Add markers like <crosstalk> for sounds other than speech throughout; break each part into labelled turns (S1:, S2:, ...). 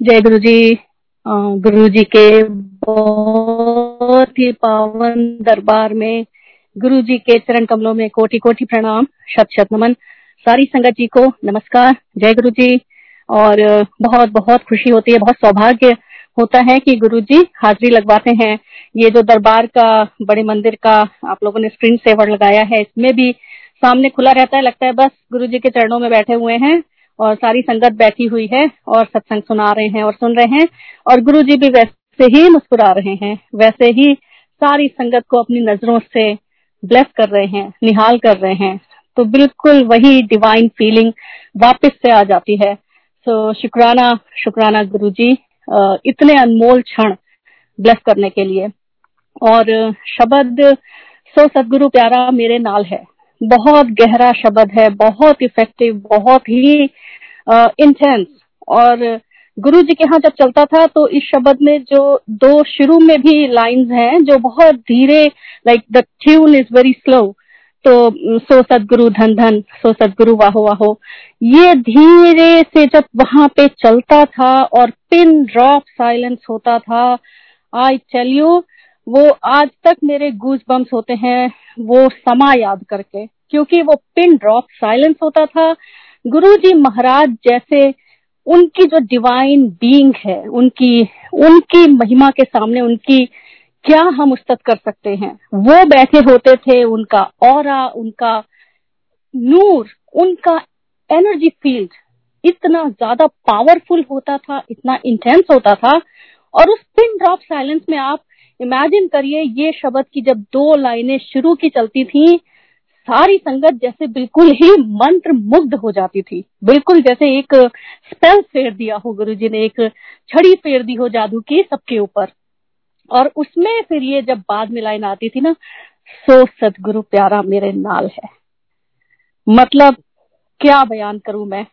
S1: जय गुरु जी गुरु जी के बहुत ही पावन दरबार में गुरु जी के चरण कमलों में कोटि कोटि प्रणाम शत शत नमन। सारी संगत जी को नमस्कार, जय गुरु जी और बहुत बहुत खुशी होती है, बहुत सौभाग्य होता है कि गुरु जी हाजिरी लगवाते हैं। ये जो दरबार का, बड़े मंदिर का आप लोगों ने स्क्रीन सेवर लगाया है, इसमें भी सामने खुला रहता है, लगता है बस गुरु जी के चरणों में बैठे हुए हैं। और सारी संगत बैठी हुई है और सत्संग सुना रहे हैं और सुन रहे हैं और गुरु जी भी वैसे ही मुस्कुरा रहे हैं, वैसे ही सारी संगत को अपनी नज़रों से ब्लेस कर रहे हैं, निहाल कर रहे हैं। तो बिल्कुल वही डिवाइन फीलिंग वापस से आ जाती है। तो शुक्राना शुक्राना गुरु जी इतने अनमोल क्षण ब्लेस करने के लिए। और शब्द, सो सदगुरु प्यारा मेरे नाल है। बहुत गहरा शब्द है, बहुत इफ़ेक्टिव बहुत ही इंटेंस और गुरु जी के यहाँ जब चलता था तो इस शब्द में जो दो शुरू में भी लाइंस हैं, जो बहुत धीरे like the tune is very slow तो सो सदगुरु धन धन, सो सदगुरु वाहो वाहो. ये धीरे से जब वहाँ पे चलता था और पिन ड्रॉप साइलेंस होता था आई टेल यू वो आज तक मेरे गूज बम्स होते हैं, वो समा याद करके, क्योंकि वो पिन ड्रॉप साइलेंस होता था। गुरु जी महाराज जैसे उनकी जो डिवाइन बीइंग है, उनकी उनकी महिमा के सामने उनकी क्या हम उस्तत कर सकते हैं? वो बैठे होते थे, उनका और उनका नूर, उनका एनर्जी फ़ील्ड इतना ज़्यादा पावरफुल होता था, इतना इंटेंस होता था। और उस पिन ड्रॉप साइलेंस में आप इमेजिन करिए ये शब्द की जब दो लाइनें शुरू की चलती थी, सारी संगत जैसे बिल्कुल ही मंत्र मुग्ध हो जाती थी। बिल्कुल जैसे एक स्पेल फेर दिया हो गुरु जी ने, एक छड़ी फेर दी हो जादू की सबके ऊपर। और उसमें फिर ये जब बाद में लाइन आती थी ना, सो सदगुरु प्यारा मेरे नाल है। मतलब क्या बयान करूँ मैं?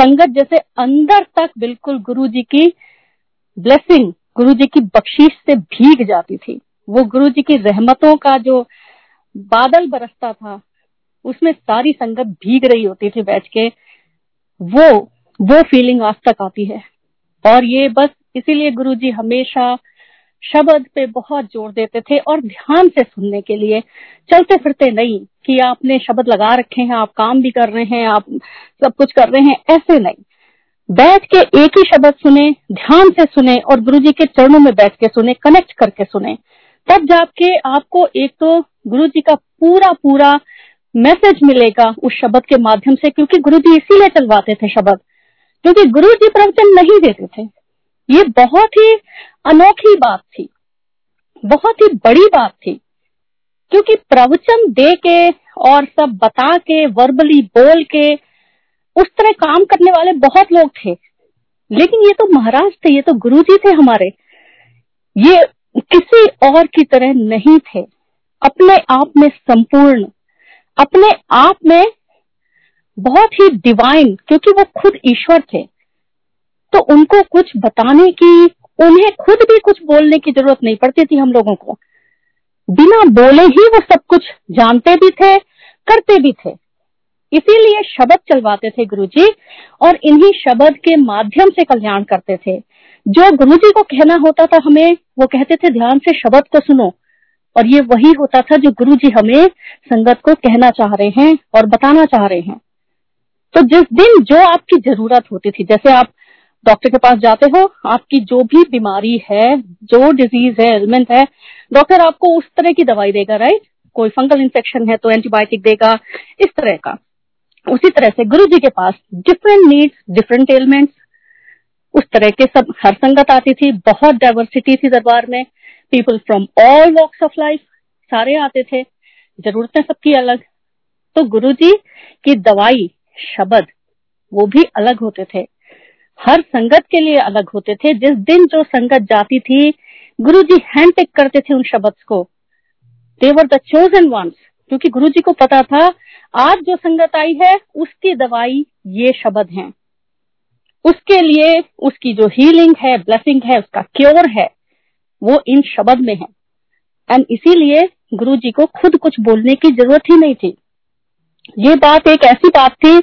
S1: संगत जैसे अंदर तक बिल्कुल गुरु जी की ब्लेसिंग गुरु जी की बख्शीश से भीग जाती थी। वो गुरु जी की रहमतों का जो बादल बरसता था, उसमें सारी संगत भीग रही होती थी बैठ के। वो वो फीलिंग आज तक आती है। और ये बस इसीलिए गुरु जी हमेशा शब्द पे बहुत ज़ोर देते थे और ध्यान से सुनने के लिए। चलते फिरते नहीं कि आपने शब्द लगा रखे हैं, आप काम भी कर रहे हैं, आप सब कुछ कर रहे हैं, ऐसे नहीं। बैठ के एक ही शब्द सुने, ध्यान से सुने और गुरु जी के चरणों में बैठ के सुने कनेक्ट करके सुने। तब जाके आपको एक तो गुरु जी का पूरा पूरा मैसेज मिलेगा उस शब्द के माध्यम से, क्योंकि गुरु जी इसीलिए चलवाते थे शब्द, क्योंकि गुरु जी प्रवचन नहीं देते थे। ये बहुत ही अनोखी बात थी, बहुत ही बड़ी बात थी, क्योंकि प्रवचन दे के और सब बता के वर्बली बोल के उस तरह काम करने वाले बहुत लोग थे। लेकिन ये तो महाराज थे, ये तो गुरु जी थे हमारे। ये किसी और की तरह नहीं थे। अपने आप में संपूर्ण, अपने आप में बहुत ही डिवाइन क्योंकि वो खुद ईश्वर थे। तो उनको कुछ बताने की, उन्हें खुद भी कुछ बोलने की ज़रूरत नहीं पड़ती थी हम लोगों को। बिना बोले ही वो सब कुछ जानते भी थे, करते भी थे। इसीलिए शब्द चलवाते थे गुरुजी और इन्हीं शब्द के माध्यम से कल्याण करते थे। जो गुरुजी को कहना होता था हमें, वो कहते थे, ध्यान से शब्द को सुनो। और ये वही होता था जो गुरु जी हमें संगत को कहना चाह रहे हैं और बताना चाह रहे हैं। तो जिस दिन जो आपकी ज़रूरत होती थी, जैसे आप डॉक्टर के पास जाते हो, आपकी जो भी बीमारी है, जो डिज़ीज़ है एलिमेंट है, डॉक्टर आपको उस तरह की दवाई देगा राइट कोई फंगल इन्फेक्शन है तो एंटीबायोटिक देगा, इस तरह का। उसी तरह से गुरु जी के पास डिफरेंट नीड्स डिफरेंट एलिमेंट्स उस तरह के सब हर संगत आती थी, बहुत डाइवर्सिटी थी दरबार में people from all walks of life सारे आते थे, जरूरतें सबकी अलग। तो गुरु जी की दवाई, शब्द, वो भी अलग होते थे। हर संगत के लिए अलग होते थे। जिस दिन जो संगत जाती थी, गुरु जी हैंड पिक करते थे उन शब्द को। देवर द चोजन वंस क्योंकि गुरु जी को पता था, आज जो संगत आई है, उसकी दवाई ये शब्द हैं। उसके लिए उसकी जो हीलिंग है ब्लेसिंग है, उसका क्योर है, वो इन शब्द में है। एंड इसीलिए गुरु जी को खुद कुछ बोलने की ज़रूरत ही नहीं थी। ये बात एक ऐसी बात थी,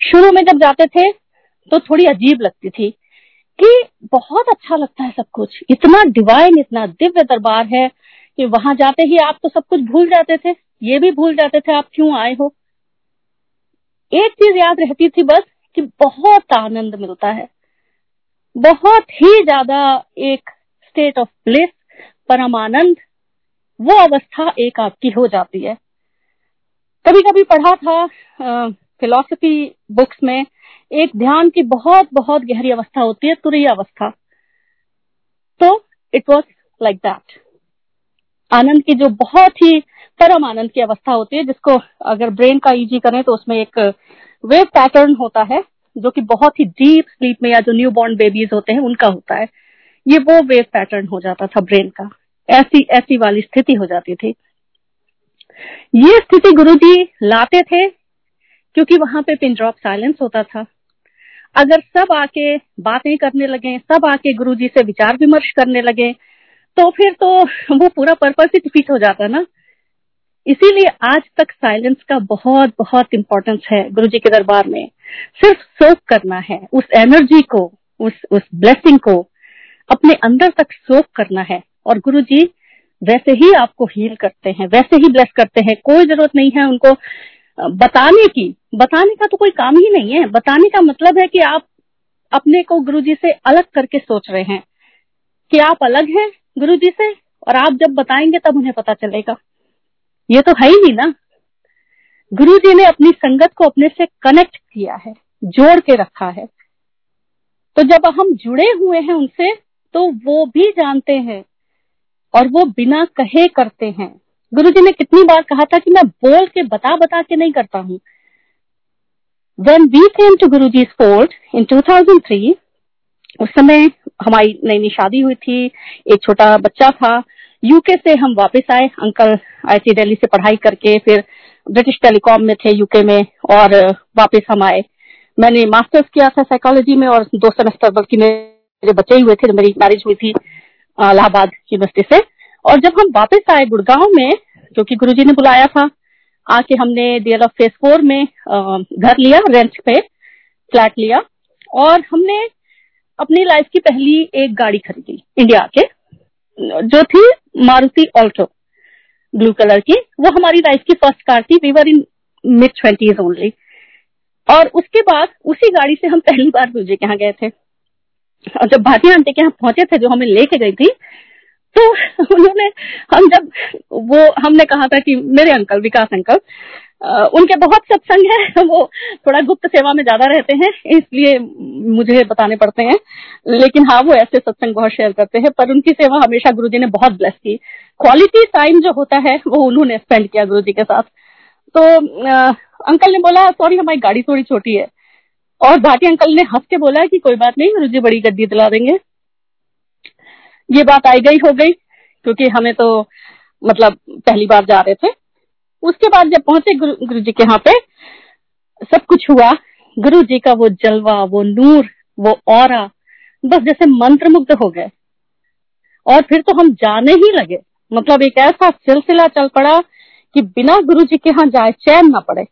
S1: शुरू में जब जाते थे तो थोड़ी अजीब लगती थी कि बहुत अच्छा लगता है सब कुछ। इतना डिवाइन इतना दिव्य दरबार है कि वहाँ जाते ही आप तो सब कुछ भूल जाते थे, ये भी भूल जाते थे आप क्यों आए हो? एक चीज़ याद रहती थी बस कि बहुत आनंद मिलता है। बहुत ही ज़्यादा एक स्टेट ऑफ़ ब्लिस परमानंद वो अवस्था एक आपकी हो जाती है। कभी कभी पढ़ा था फिलोसफी बुक्स में, एक ध्यान की बहुत बहुत गहरी अवस्था होती है, तुरई अवस्था। तो इट वॉज़ लाइक दैट आनंद की जो बहुत ही परम आनंद की अवस्था होती है, जिसको अगर ब्रेन का ईजी करें तो उसमें एक वेव पैटर्न होता है, जो कि बहुत ही डीप स्लीप में या जो न्यू बॉर्न बेबीज होते हैं, उनका होता है। ये वो वेव पैटर्न हो जाता था ब्रेन का। ऐसी ऐसी वाली स्थिति हो जाती थी। ये स्थिति गुरु जी लाते थे, क्योंकि वहाँ पे पिन ड्रॉप साइलेंस होता था। अगर सब आके बातें करने लगे, सब आके गुरु जी से विचार विमर्श करने लगे तो फिर तो वो पूरा पर्पस ही डिफीट हो जाता ना। इसीलिए आज तक साइलेंस का बहुत बहुत इंपॉर्टेंस है गुरु जी के दरबार में। सिर्फ़ सोख करना है, उस एनर्जी को, उस उस ब्लेसिंग को अपने अंदर तक सोख करना है। और गुरु जी वैसे ही आपको हील करते हैं, वैसे ही ब्लेस करते हैं। कोई ज़रूरत नहीं है उनको बताने की। बताने का तो कोई काम ही नहीं है। बताने का मतलब है कि आप अपने को गुरु जी से अलग करके सोच रहे हैं कि आप अलग हैं गुरु जी से, और आप जब बताएँगे तब उन्हें पता चलेगा। ये तो है ही नहीं ना। गुरु जी ने अपनी संगत को अपने से कनेक्ट किया है, जोड़ के रखा है। तो जब हम जुड़े हुए हैं उनसे तो वो भी जानते हैं, और वो बिना कहे करते हैं। गुरु जी ने कितनी बार कहा था कि मैं बोल के बता बता के नहीं करता हूँ। When we came to Guru ji fort इन 2003 उस समय हमारी नई नई शादी हुई थी, एक छोटा बच्चा था। यूके से हम वापस आए, अंकल आईटी दिल्ली से पढ़ाई करके, फिर ब्रिटिश टेलीकॉम में थे यूके में, और वापस हम आए। मैंने मास्टर्स किया था साइकोलॉजी में, और दो सेमेस्टर बल्कि मेरे बच्चे ही हुए थे, मेरी मैरिज हुई थी, इलाहाबाद यूनिवर्सिटी से। और जब हम वापस आए गुड़गांव में क्योंकि गुरुजी ने बुलाया था, आके हमने डीएल ऑफ़ फेस फोर में घर लिया रेंट पे फ्लैट लिया, और हमने अपनी लाइफ की पहली एक गाड़ी खरीदी इंडिया के, जो थी मारुति ऑल्टो ब्लू कलर की। वो हमारी लाइफ की फ़र्स्ट कार थी we were in mid twenties only और उसके बाद उसी गाड़ी से हम पहली बार गुरुजी के यहाँ गए थे। और जब भाटी आंटी के यहाँ पहुँचे थे, जो हमें लेके गई थी तो <laughs> उन्होंने, हम जब, वो हमने कहा था कि मेरे अंकल विकास अंकल उनके बहुत सत्संग है <laughs> वो थोड़ा गुप्त सेवा में ज़्यादा रहते हैं इसलिए मुझे बताने पड़ते हैं। लेकिन हाँ वो ऐसे सत्संग बहुत शेयर करते हैं पर उनकी सेवा हमेशा गुरु जी ने बहुत ब्लेस की। क्वालिटी टाइम जो होता है वो उन्होंने स्पेंड किया गुरु जी के साथ। तो आ, अंकल ने बोला सॉरी हमारी गाड़ी थोड़ी छोटी है। और भाटी अंकल ने हंस के बोला कि कोई बात नहीं गुरु जी बड़ी गड्डी दिला देंगे। ये बात आई गई हो गई क्योंकि हमें तो मतलब पहली बार जा रहे थे। उसके बाद जब पहुँचे गुरु, गुरु जी के यहाँ पे सब कुछ हुआ। गुरु जी का वो जलवा वो नूर वो और बस जैसे मंत्र मुग्ध हो गए। और फिर तो हम जाने ही लगे। मतलब एक ऐसा सिलसिला चल पड़ा कि बिना गुरु जी के यहाँ जाए चैन ना पड़े।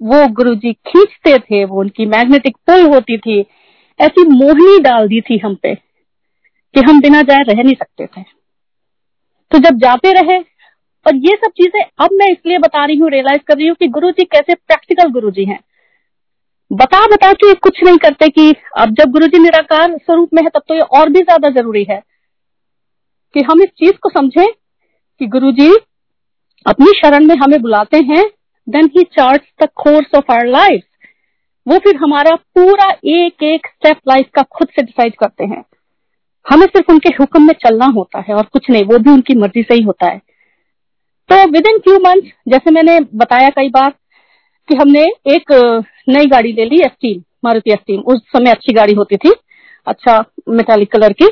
S1: वो गुरु जी खींचते थे वो उनकी मैग्नेटिक पुल होती थी ऐसी मोहनी डाल दी थी हम पे कि हम बिना जाए रह नहीं सकते थे। तो जब जाते रहे और ये सब चीज़ें अब मैं इसलिए बता रही हूँ रियलाइज़ कर रही हूँ कि गुरु जी कैसे प्रैक्टिकल गुरु जी हैं। बता बता के कुछ नहीं करते कि अब जब गुरु जी निराकार स्वरूप में है, तब तो ये और भी ज़्यादा ज़रूरी है कि हम इस चीज़ को समझें कि गुरु जी अपनी शरण में हमें बुलाते हैं then he chart the course of our life वो फिर हमारा पूरा एक एक स्टेप लाइफ का खुद से डिसाइड करते हैं। हमें सिर्फ़ उनके हुक्म में चलना होता है और कुछ नहीं, वो भी उनकी मर्ज़ी से ही होता है। तो विद इन फ्यू मंथ जैसे मैंने बताया कई बार, कि हमने एक नई गाड़ी ले ली एस्टीम मारुति एस्टीम उस समय अच्छी गाड़ी होती थी अच्छा मेटालिक कलर की।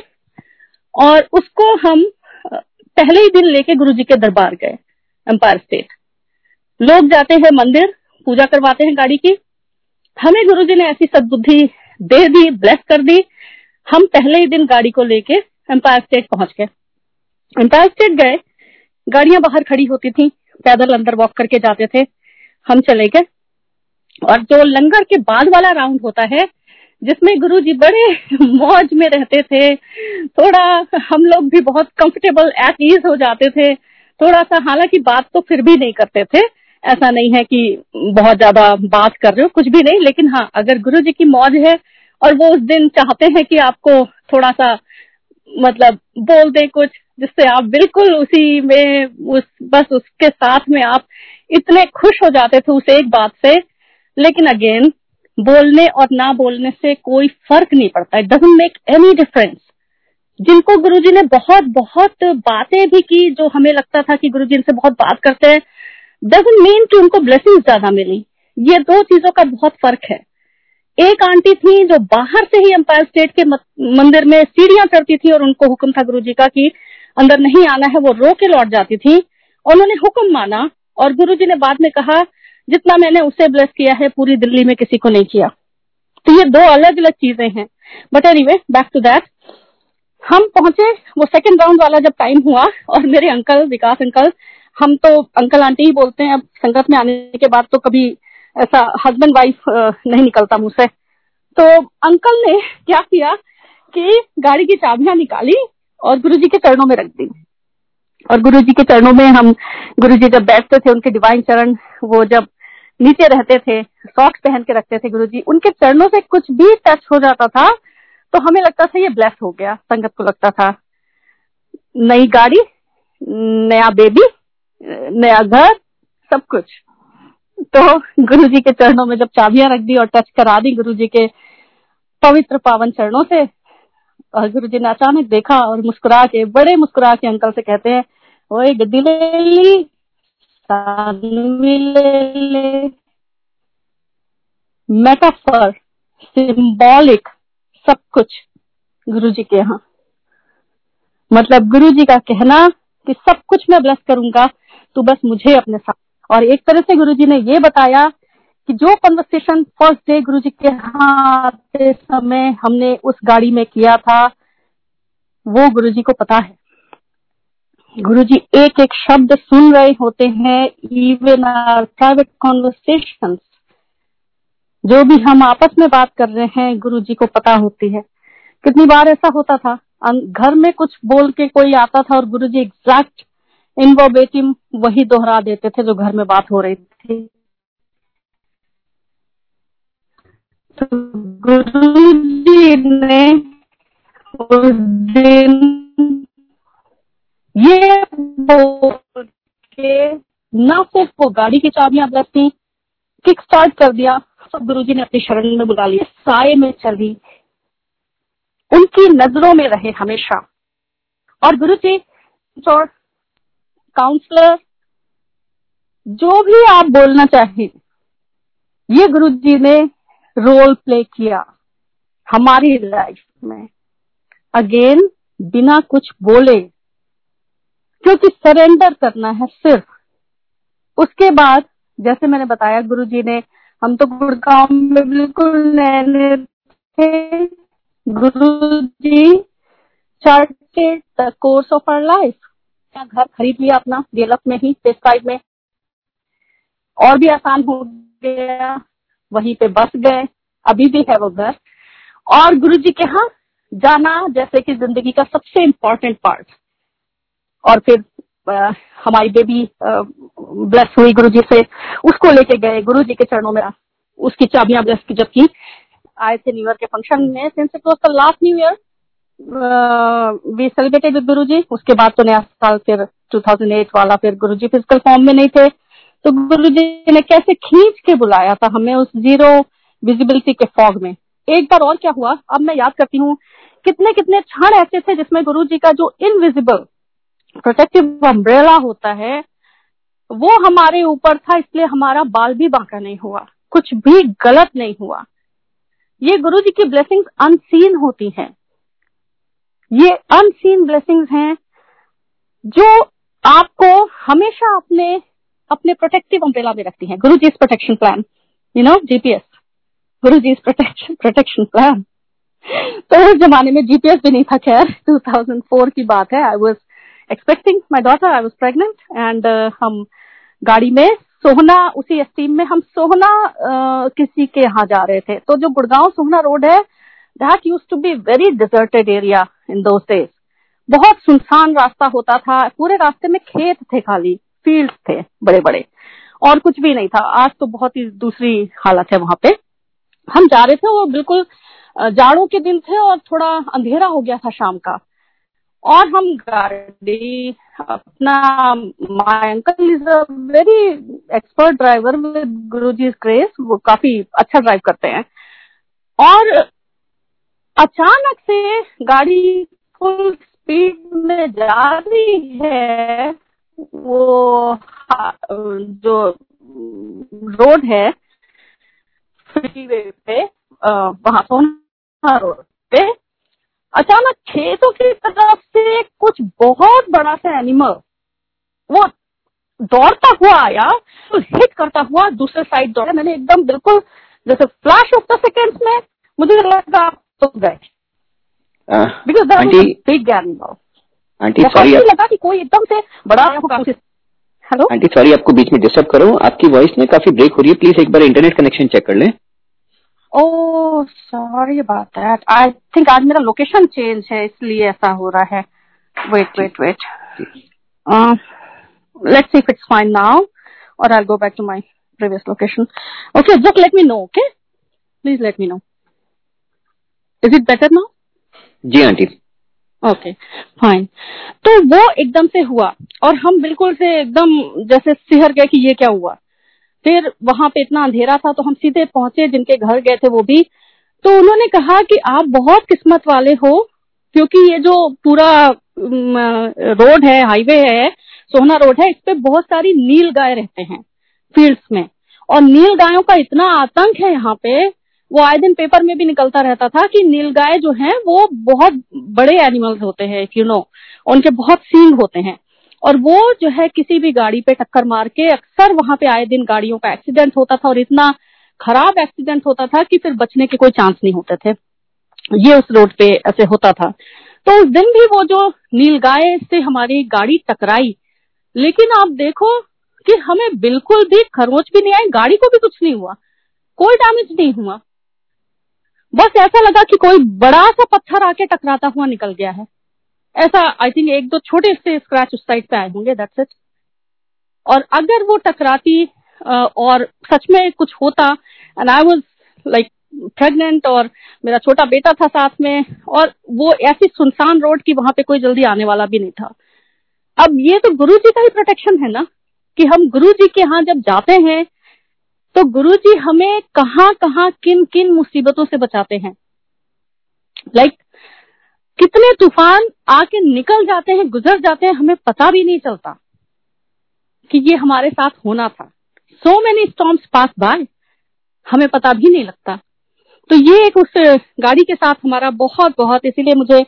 S1: और उसको हम पहले ही दिन लेके गुरु जी के दरबार गए एम्पायर स्टेट लोग जाते हैं मंदिर, पूजा करवाते हैं गाड़ी की। हमें गुरु जी ने ऐसी सदबुद्धि दे दी ब्लेस कर दी। हम पहले ही दिन गाड़ी को लेके एम्पायर स्टेट पहुँच गए। एम्पायर स्टेट गए गाड़ियाँ बाहर खड़ी होती थी, पैदल अंदर वॉक करके जाते थे। हम चले गए। और जो लंगर के बाद वाला राउंड होता है, जिसमें गुरु जी बड़े <laughs> मौज में रहते थे, थोड़ा हम लोग भी बहुत कंफर्टेबल एट ईज हो जाते थे। थोड़ा सा हालाँकि बात तो फिर भी नहीं करते थे। ऐसा नहीं है कि बहुत ज़्यादा बात कर रहे हो, कुछ भी नहीं। लेकिन हाँ अगर गुरु जी की मौज है, और वो उस दिन चाहते हैं कि आपको थोड़ा सा मतलब बोल दे कुछ जिससे आप बिल्कुल उसी में, उस, बस उसके साथ में आप इतने खुश हो जाते थे उस एक बात से। लेकिन अगेन बोलने और ना बोलने से कोई फ़र्क नहीं पड़ता। It doesn't make any difference जिनको गुरुजी ने बहुत बहुत बातें भी की जो हमें लगता था कि गुरुजी इनसे बहुत बात करते हैं डजेंट मीन कि उनको ब्लेसिंग ज़्यादा मिली। ये दो चीज़ों का बहुत फ़र्क है। एक आंटी थी जो बाहर से ही एम्पायर स्टेट के मंदिर में सीढ़ियाँ चढ़ती थी और उनको हुक्म था गुरु जी का कि अंदर नहीं आना है, वो रो के लौट जाती थी। उन्होंने हुक्म माना और गुरु जी ने बाद में कहा, जितना मैंने उसे ब्लेस किया है, पूरी दिल्ली में किसी को नहीं किया। तो ये दो अलग अलग चीज़ें हैं। But any back to that हम पहुँचे, वो सेकंड राउंड वाला जब टाइम हुआ, और मेरे अंकल विकास अंकल हम तो अंकल आंटी ही बोलते हैं, अब संगत में आने के बाद तो कभी ऐसा हस्बैंड वाइफ नहीं निकलता मुझसे तो अंकल ने क्या किया कि गाड़ी की चाबियाँ निकाली और गुरु जी के चरणों में रख दी। और गुरु जी के चरणों में हम गुरु जी जब बैठते थे, उनके डिवाइन चरण, वो जब नीचे रहते थे सॉक्स पहन के रखते थे गुरुजी, उनके चरणों से कुछ भी टच हो जाता था तो हमें लगता था ये ब्लेस हो गया, संगत को लगता था। नई गाड़ी, नया बेबी नया घर, सब कुछ। तो गुरु जी के चरणों में जब चाबियाँ रख दी और टच करा दी गुरु जी के पवित्र पावन चरणों से और गुरु जी ने अचानक देखा और मुस्कुरा के, बड़े मुस्कुरा के अंकल से कहते हैं, ओए गड्डी ले ली ले मेटाफर सिंबॉलिक सब कुछ गुरु जी के यहाँ. मतलब गुरु जी का कहना कि सब कुछ मैं ब्लेस करूँगा, तू बस मुझे अपने साथ। और एक तरह से गुरु जी ने ये बताया कि जो कन्वर्सेशन फ़र्स्ट डे गुरु जी के आते समय हमने उस गाड़ी में किया था, वो गुरु जी को पता है। गुरु जी एक एक शब्द सुन रहे होते हैं इवन प्राइवेट कॉन्वर्सेशन जो भी हम आपस में बात कर रहे हैं गुरु जी को पता होती है। कितनी बार ऐसा होता था घर में कुछ बोल के कोई आता था और गुरु जी एग्जैक्ट इनवोबेटिम वही दोहरा देते थे जो घर में बात हो रही थी। तो गुरु जी ने उस दिन ये बोल के न सिर्फ़ वो गाड़ी की चाबियाँ ब्लस थी किक स्टार्ट कर दिया। सब गुरु जी ने अपनी शरण में बुला लिया, साय में चली। उनकी नज़रों में रहे हमेशा। और गुरु जी काउंसलर जो भी आप बोलना चाहें, ये गुरु जी ने रोल प्ले किया हमारी लाइफ में। अगेन बिना कुछ बोले, क्योंकि सरेंडर करना है सिर्फ़। उसके बाद, जैसे मैंने बताया गुरु जी ने, हम तो गुड़गांव में बिल्कुल नए थे। Guru ji charted the course of our life घर खरीद लिया अपना डीएलएफ में ही फेस में। और भी आसान हो गया। वहीं पे बस गए अभी भी है वो घर। और गुरु जी के यहाँ जाना जैसे कि ज़िंदगी का सबसे इम्पोर्टेंट पार्ट और फिर आ, हमारी बेबी ब्लेस हुई गुरु जी से। उसको लेके गए गुरु जी के चरणों में उसकी चाबियाँ ब्लेस की जब की आए थे न्यू ईयर के फ़ंक्शन में। Since it was the last new year we celebrated with Guru ji उसके बाद तो नया साल फिर 2008 वाला फिर गुरु जी फ़िज़िकल फॉर्म में नहीं थे। तो गुरु जी ने कैसे खींच के बुलाया था हमें उस ज़ीरो विजिबिलिटी के फॉग में? एक बार और क्या हुआ? अब मैं याद करती हूँ कितने कितने क्षण ऐसे थे जिसमें गुरु जी का जो इनविजिबल प्रोटेक्टिव अम्ब्रेला होता है, वो हमारे ऊपर था, इसलिए हमारा बाल भी बांका नहीं हुआ, कुछ भी गलत नहीं हुआ। ये गुरु जी की ब्लेसिंग्स अनसीन होती हैं। ये अनसीन ब्लेसिंग्स हैं जो आपको हमेशा अपने अपने प्रोटेक्टिव अम्ब्रेला में रखती हैं। Guru ji protection plan you know GPS Guru ji protection protection plan तो उस जमाने में जीपीएस भी नहीं था खैर। 2004 की बात है। I was expecting my daughter I was pregnant and हम गाड़ी में सोहना उसी स्टीम में हम सोहना आ, किसी के यहाँ जा रहे थे। तो जो गुड़गांव सोहना रोड है that used to be very deserted area in दो बहुत सुनसान रास्ता होता था। पूरे रास्ते में खेत थे खाली। फ़ील्ड थे बड़े बड़े और कुछ भी नहीं था। आज तो बहुत ही दूसरी हालत है वहाँ पे। हम जा रहे थे, वो बिल्कुल जाड़ों के दिन थे और थोड़ा अंधेरा हो गया था शाम का। और हम गाड़ी, अपना my uncle is a very expert driver with Guru ji grace वो काफ़ी अच्छा ड्राइव करते हैं। और अचानक से गाड़ी फुल स्पीड में जा रही है। वो जो रोड है फ्रीवे पे वहाँ सोना रोड पे अचानक खेतों की तरफ़ से कुछ बहुत बड़ा सा एनिमल वो दौड़ता हुआ आया तो हिट करता हुआ दूसरे साइड दौड़ा। मैंने एकदम बिल्कुल जैसे फ्लैश ऑफ़ द सेकेंड्स में मुझे लगा तो गए। Because big animal
S2: aunty sorry
S1: लगा कि कोई एकदम से बड़ा
S2: हेलो? आंटी सॉरी आपको बीच में डिस्टर्ब करो। आपकी वॉइस में काफ़ी ब्रेक हो रही है। प्लीज़ एक बार इंटरनेट कनेक्शन चेक कर लें।
S1: ओह sorry about that I think आज मेरा लोकेशन चेंज है इसलिए ऐसा हो रहा है। Wait wait wait let's see if it's fine now और I go back to my previous location okay just let me know okay please let me know is it better now
S2: ji aunty
S1: okay fine तो वो एकदम से हुआ और हम बिल्कुल से एकदम जैसे सिहर गए कि ये क्या हुआ। फिर वहाँ पे इतना अंधेरा था तो हम सीधे पहुँचे, जिनके घर गए थे वो भी। तो उन्होंने कहा कि आप बहुत किस्मत वाले हो, क्योंकि ये जो पूरा रोड है, हाईवे है, सोहना रोड है, इस पे बहुत सारी नील गाय रहते हैं फील्ड्स में। और नील गायों का इतना आतंक है यहाँ पे वो आए दिन पेपर में भी निकलता रहता था कि नील गाय जो है, वो बहुत बड़े एनिमल्स होते हैं इफ़ यू नो उनके बहुत सींग होते हैं। और वो जो है, किसी भी गाड़ी पे टक्कर मार के अक्सर वहाँ पे आए दिन गाड़ियों का एक्सीडेंट होता था और इतना खराब एक्सीडेंट होता था कि फिर बचने के कोई चांस नहीं होते थे। ये उस रोड पे ऐसे होता था। तो उस दिन भी वो जो नीलगाय से हमारी गाड़ी टकराई। लेकिन आप देखो कि हमें बिल्कुल भी खरोच भी नहीं आई, गाड़ी को भी कुछ नहीं हुआ। कोई डैमेज नहीं हुआ। बस ऐसा लगा कि कोई बड़ा सा पत्थर आके टकराता हुआ निकल गया है। ऐसा आई थिंक एक दो छोटे से स्क्रैच उस साइड पे आए होंगे दैट्स इट और अगर वो टकराती और सच में कुछ होता and I was like pregnant और मेरा छोटा बेटा था साथ में, और वो ऐसी सुनसान रोड की वहाँ पे कोई जल्दी आने वाला भी नहीं था। अब ये तो गुरु जी का ही प्रोटेक्शन है ना, कि हम गुरु जी के यहाँ जब जाते हैं तो गुरु जी हमें कहाँ कहाँ किन किन मुसीबतों से बचाते हैं? लाइक like, कितने तूफ़ान आके निकल जाते हैं गुजर जाते हैं हमें पता भी नहीं चलता कि ये हमारे साथ होना था। So many storms pass by हमें पता भी नहीं लगता। तो ये एक उस गाड़ी के साथ हमारा बहुत बहुत इसीलिए मुझे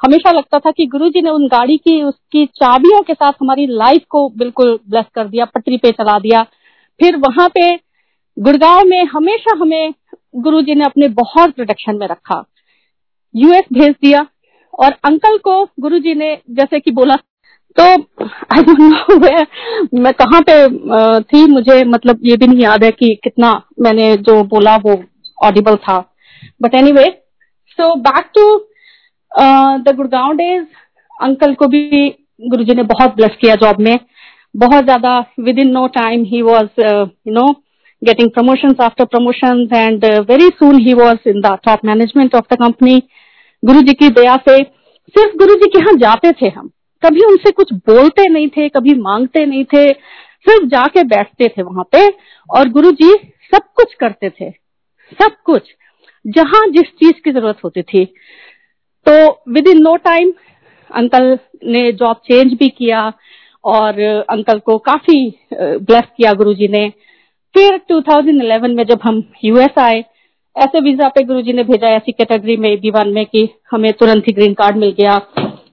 S1: हमेशा लगता था कि गुरु जी ने उन गाड़ी की उसकी चाबियों के साथ हमारी लाइफ को बिल्कुल ब्लेस कर दिया पटरी पे चला दिया। फिर वहाँ पे गुड़गांव में हमेशा हमें गुरु जी ने अपने बहुत प्रोटेक्शन में रखा। यूएस भेज दिया और अंकल को गुरु जी ने जैसे कि बोला तो आई डोंट नो मैं कहाँ पे थी? मुझे मतलब ये भी नहीं याद है कि कितना मैंने जो बोला वो ऑडिबल था। But anyway so back to the Gurgaon days uncle को भी गुरुजी ने बहुत ब्लेस किया जॉब में। बहुत ज़्यादा within no time he was you know getting promotions after promotions and uh, very soon he was in the top management of the company. गुरु जी की दया से सिर्फ़ गुरु जी के यहाँ जाते थे हम। कभी उनसे कुछ बोलते नहीं थे कभी मांगते नहीं थे सिर्फ़ जाके बैठते थे वहाँ पे और गुरु जी सब कुछ करते थे। सब कुछ। जहाँ जिस चीज़ की ज़रूरत होती थी। तो with in no time uncle ने जॉब चेंज भी किया और अंकल को काफ़ी ब्लेस किया गुरुजी ने। फिर 2011 में जब हम यूएस आए, ऐसे वीज़ा पे गुरुजी ने भेजा ऐसी कैटेगरी में बी वन में कि हमें तुरंत ही ग्रीन कार्ड मिल गया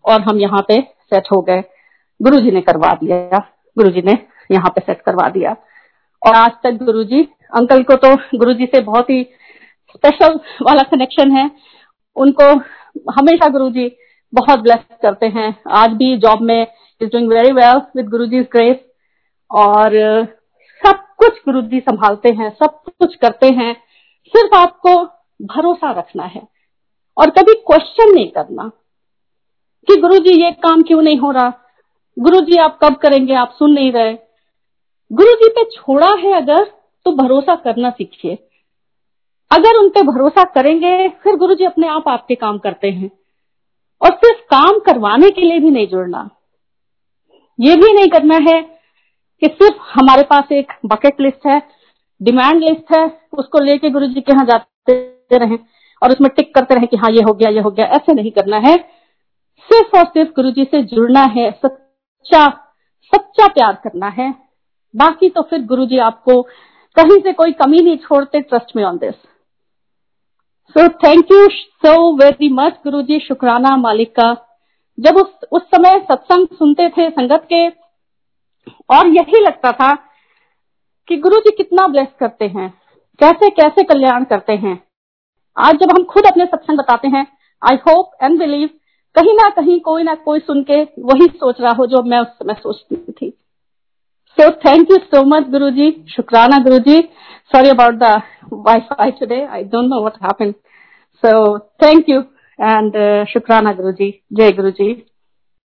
S1: और हम यहाँ पे सेट हो गए। गुरुजी ने करवा दिया। गुरुजी ने यहाँ पे सेट करवा दिया। और आज तक गुरुजी, अंकल को तो गुरुजी से बहुत ही स्पेशल वाला कनेक्शन है। उनको हमेशा गुरुजी बहुत ब्लेस करते हैं। आज भी जॉब में is doing very well with Guruji grace और कुछ गुरु जी संभालते हैं, सब कुछ करते हैं, सिर्फ़ आपको भरोसा रखना है। और कभी क्वेश्चन नहीं करना कि गुरु जी ये काम क्यों नहीं हो रहा? गुरु जी आप कब करेंगे? आप सुन नहीं रहे। गुरु जी पे छोड़ा है अगर तो भरोसा करना सीखिए। अगर उन पे भरोसा करेंगे, फिर गुरु जी अपने आप आपके काम करते हैं। और सिर्फ़ काम करवाने के लिए भी नहीं जुड़ना। ये भी नहीं करना है कि सिर्फ़ हमारे पास एक बकेट लिस्ट है डिमांड लिस्ट है, उसको लेके गुरु जी के यहाँ जाते रहे और उसमें टिक करते रहे कि हाँ ये हो गया, ये हो गया, ऐसे नहीं करना है। सिर्फ़ और सिर्फ़ गुरु जी से जुड़ना है, सच्चा सच्चा प्यार करना है। बाकी तो फिर गुरु जी आपको कहीं से कोई कमी नहीं छोड़ते trust me on this so thank you so very much Guru ji शुक्राना मालिक का। जब उस उस समय सत्संग सुनते थे संगत के और यही लगता था कि गुरु जी कितना ब्लेस करते हैं। कैसे कैसे कल्याण करते हैं। आज जब हम खुद अपने सत्संग बताते हैं आई होप एंड बिलीव कहीं ना कहीं कोई ना कोई सुन के वही सोच रहा हो जो मैं उस समय सोचती थी। So thank you so much Guru ji शुक्राना Guru ji sorry about the wifi today I don't know what happen so thank you and शुक्राना गुरु जी जय गुरु जी